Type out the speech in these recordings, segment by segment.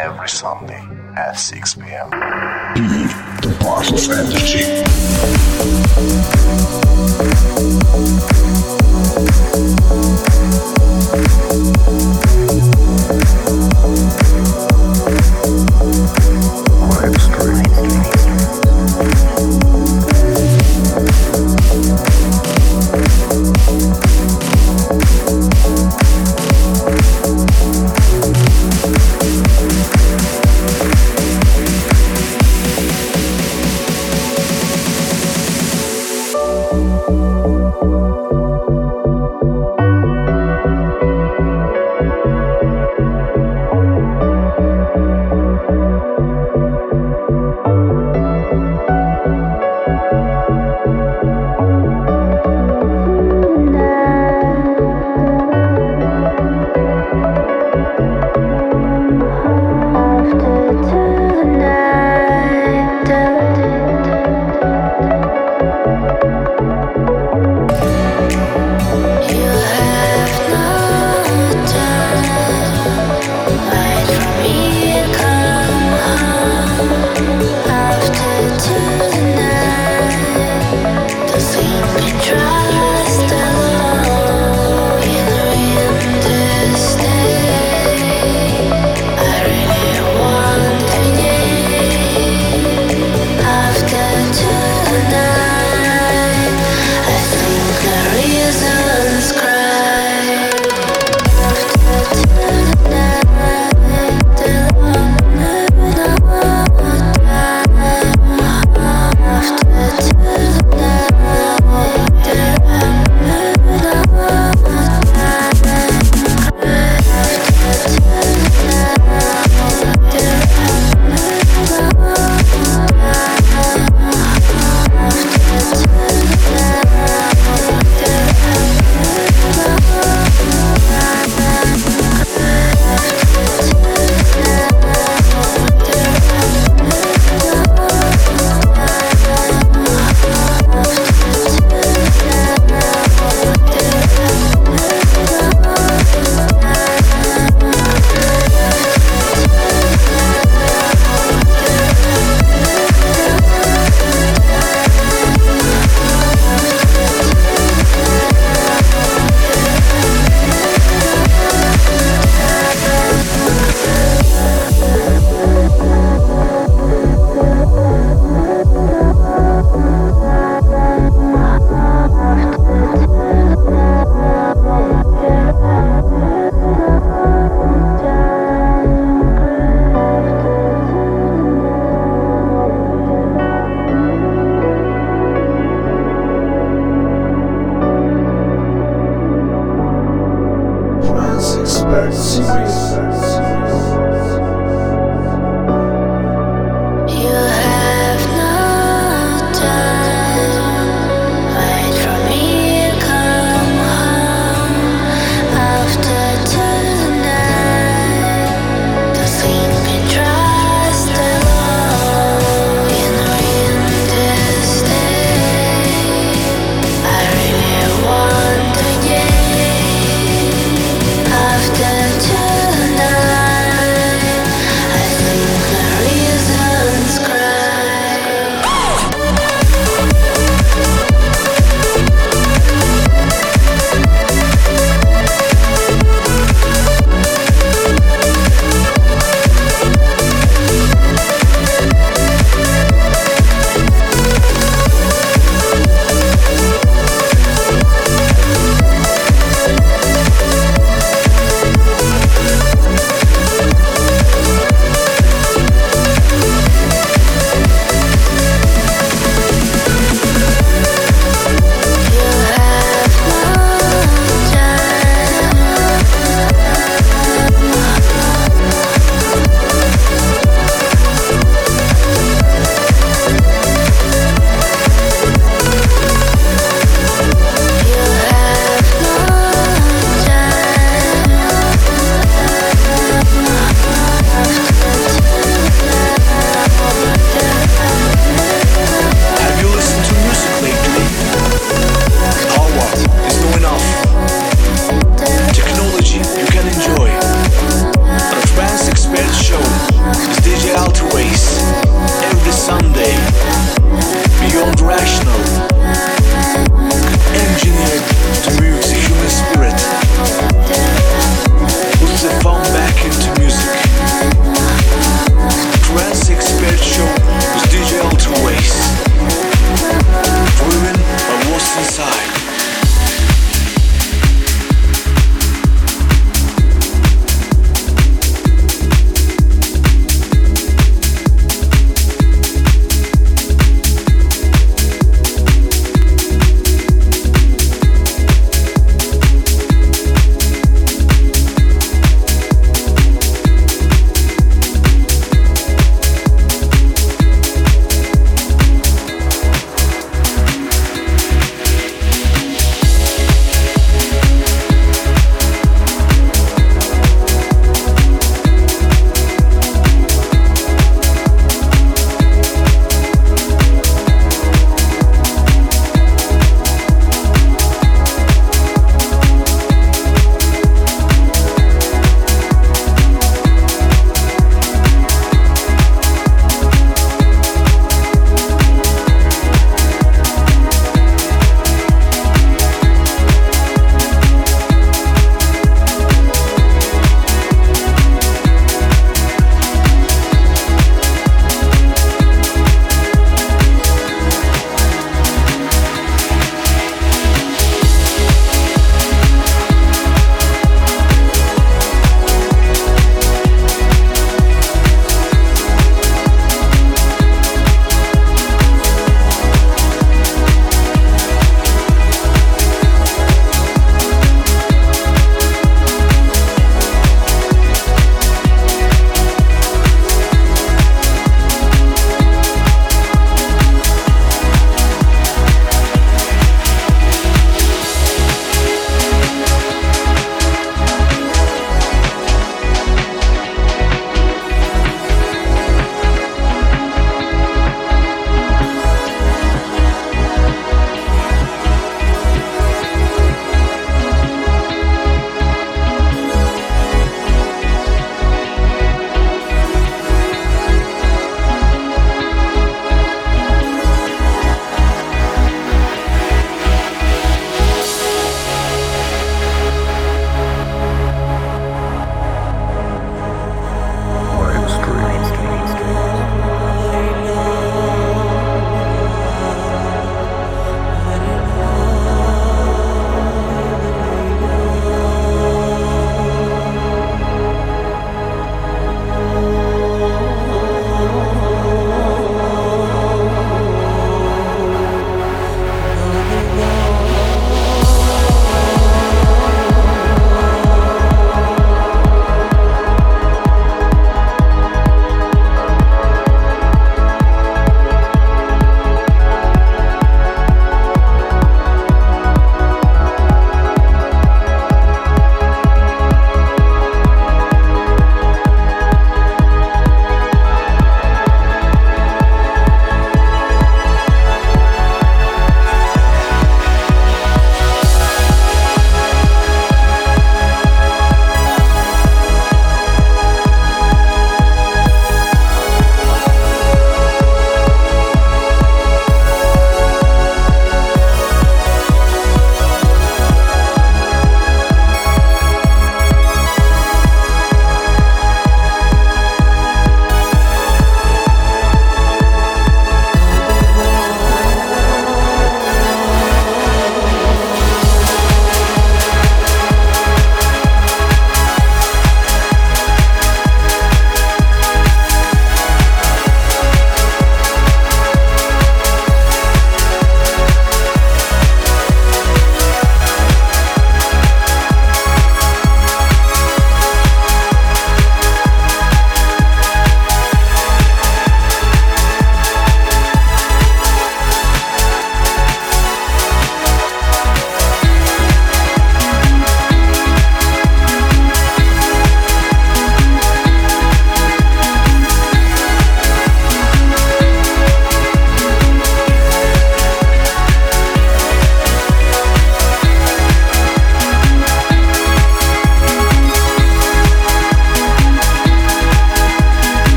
Every Sunday at 6 p.m. Be the of energy.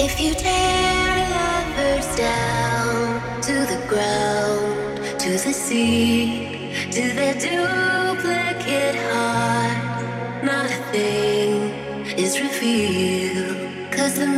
If you tear lovers down to the ground, to the sea, to their duplicate heart, not a thing is revealed. Cause the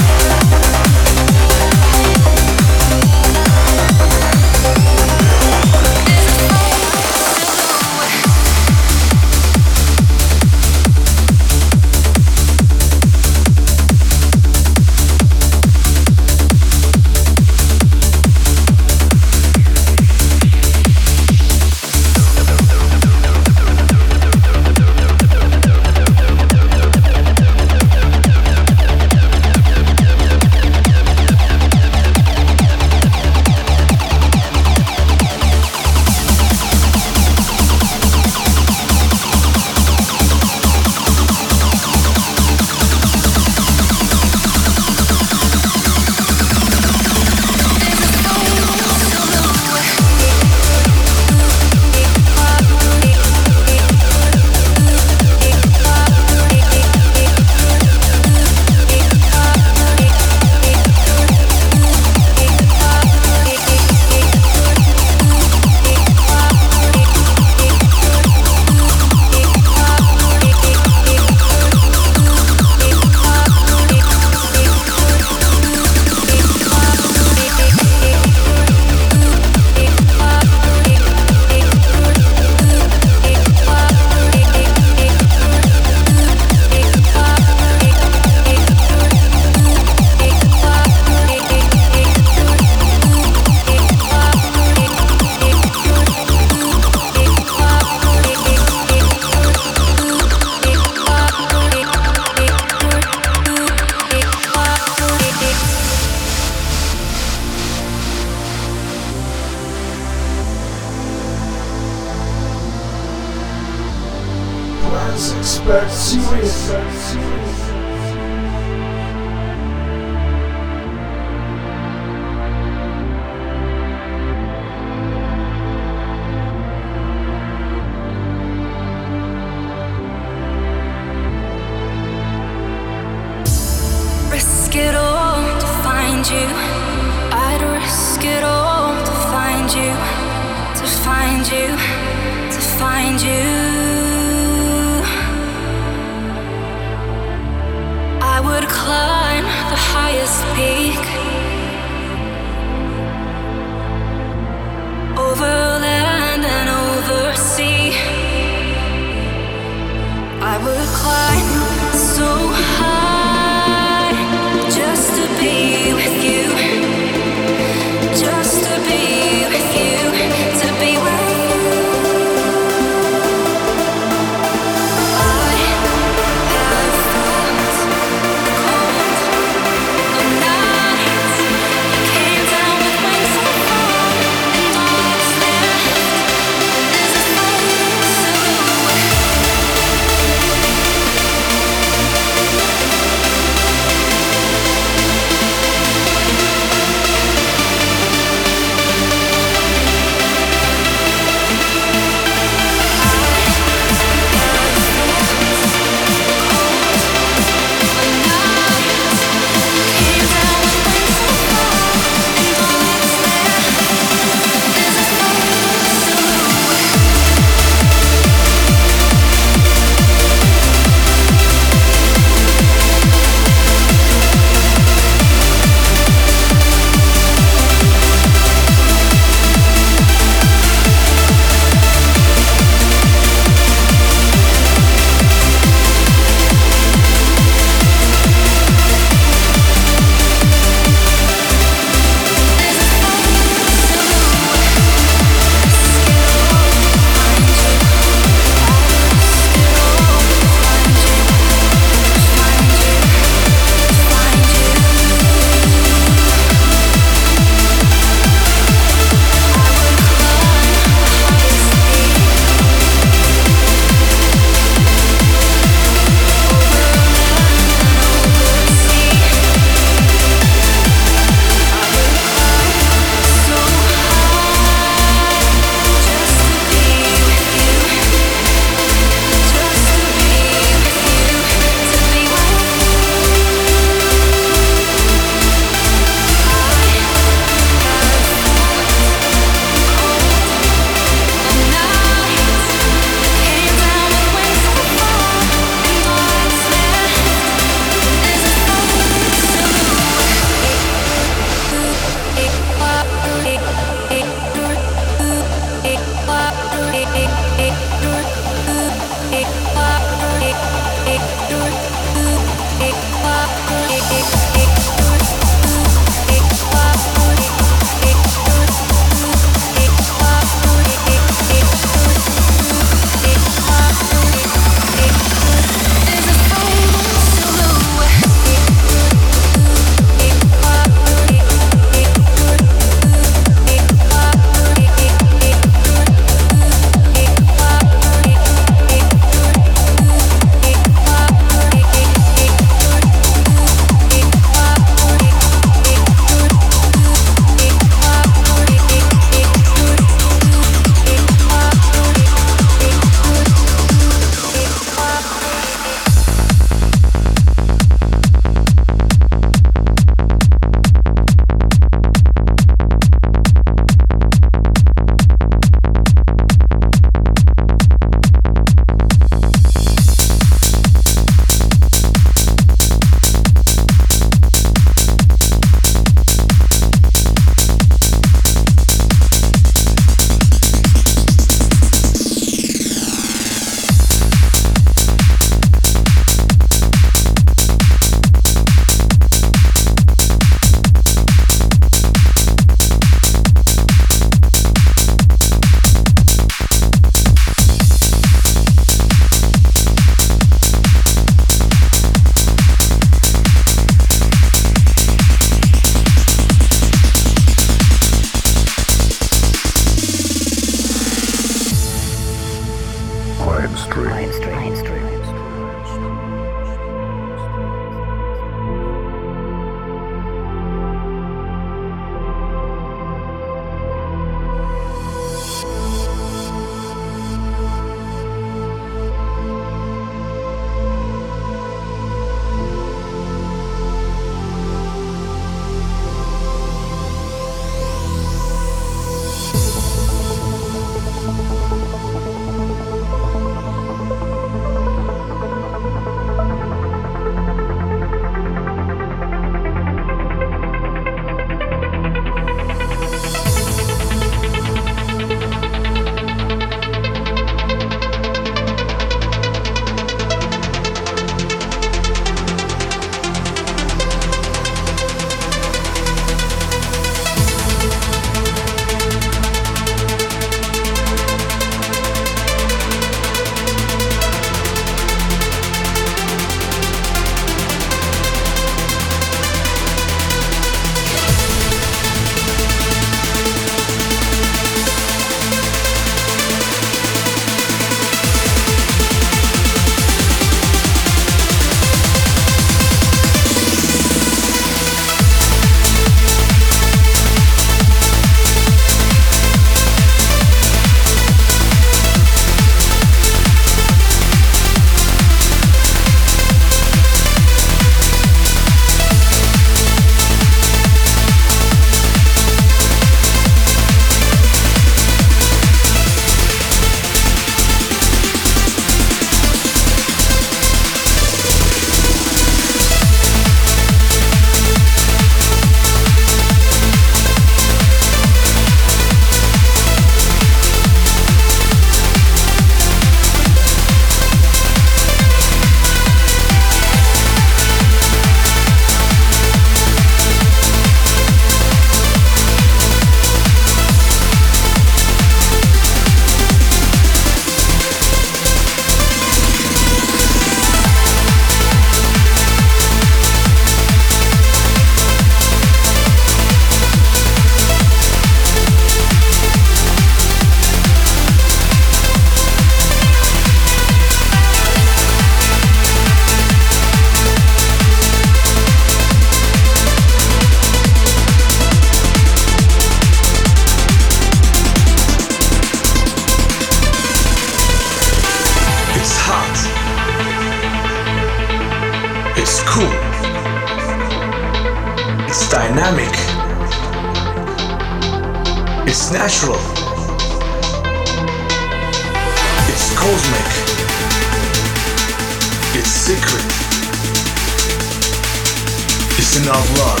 It's in our blood.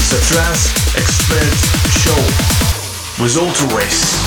It's a trance expert show with Ultraways.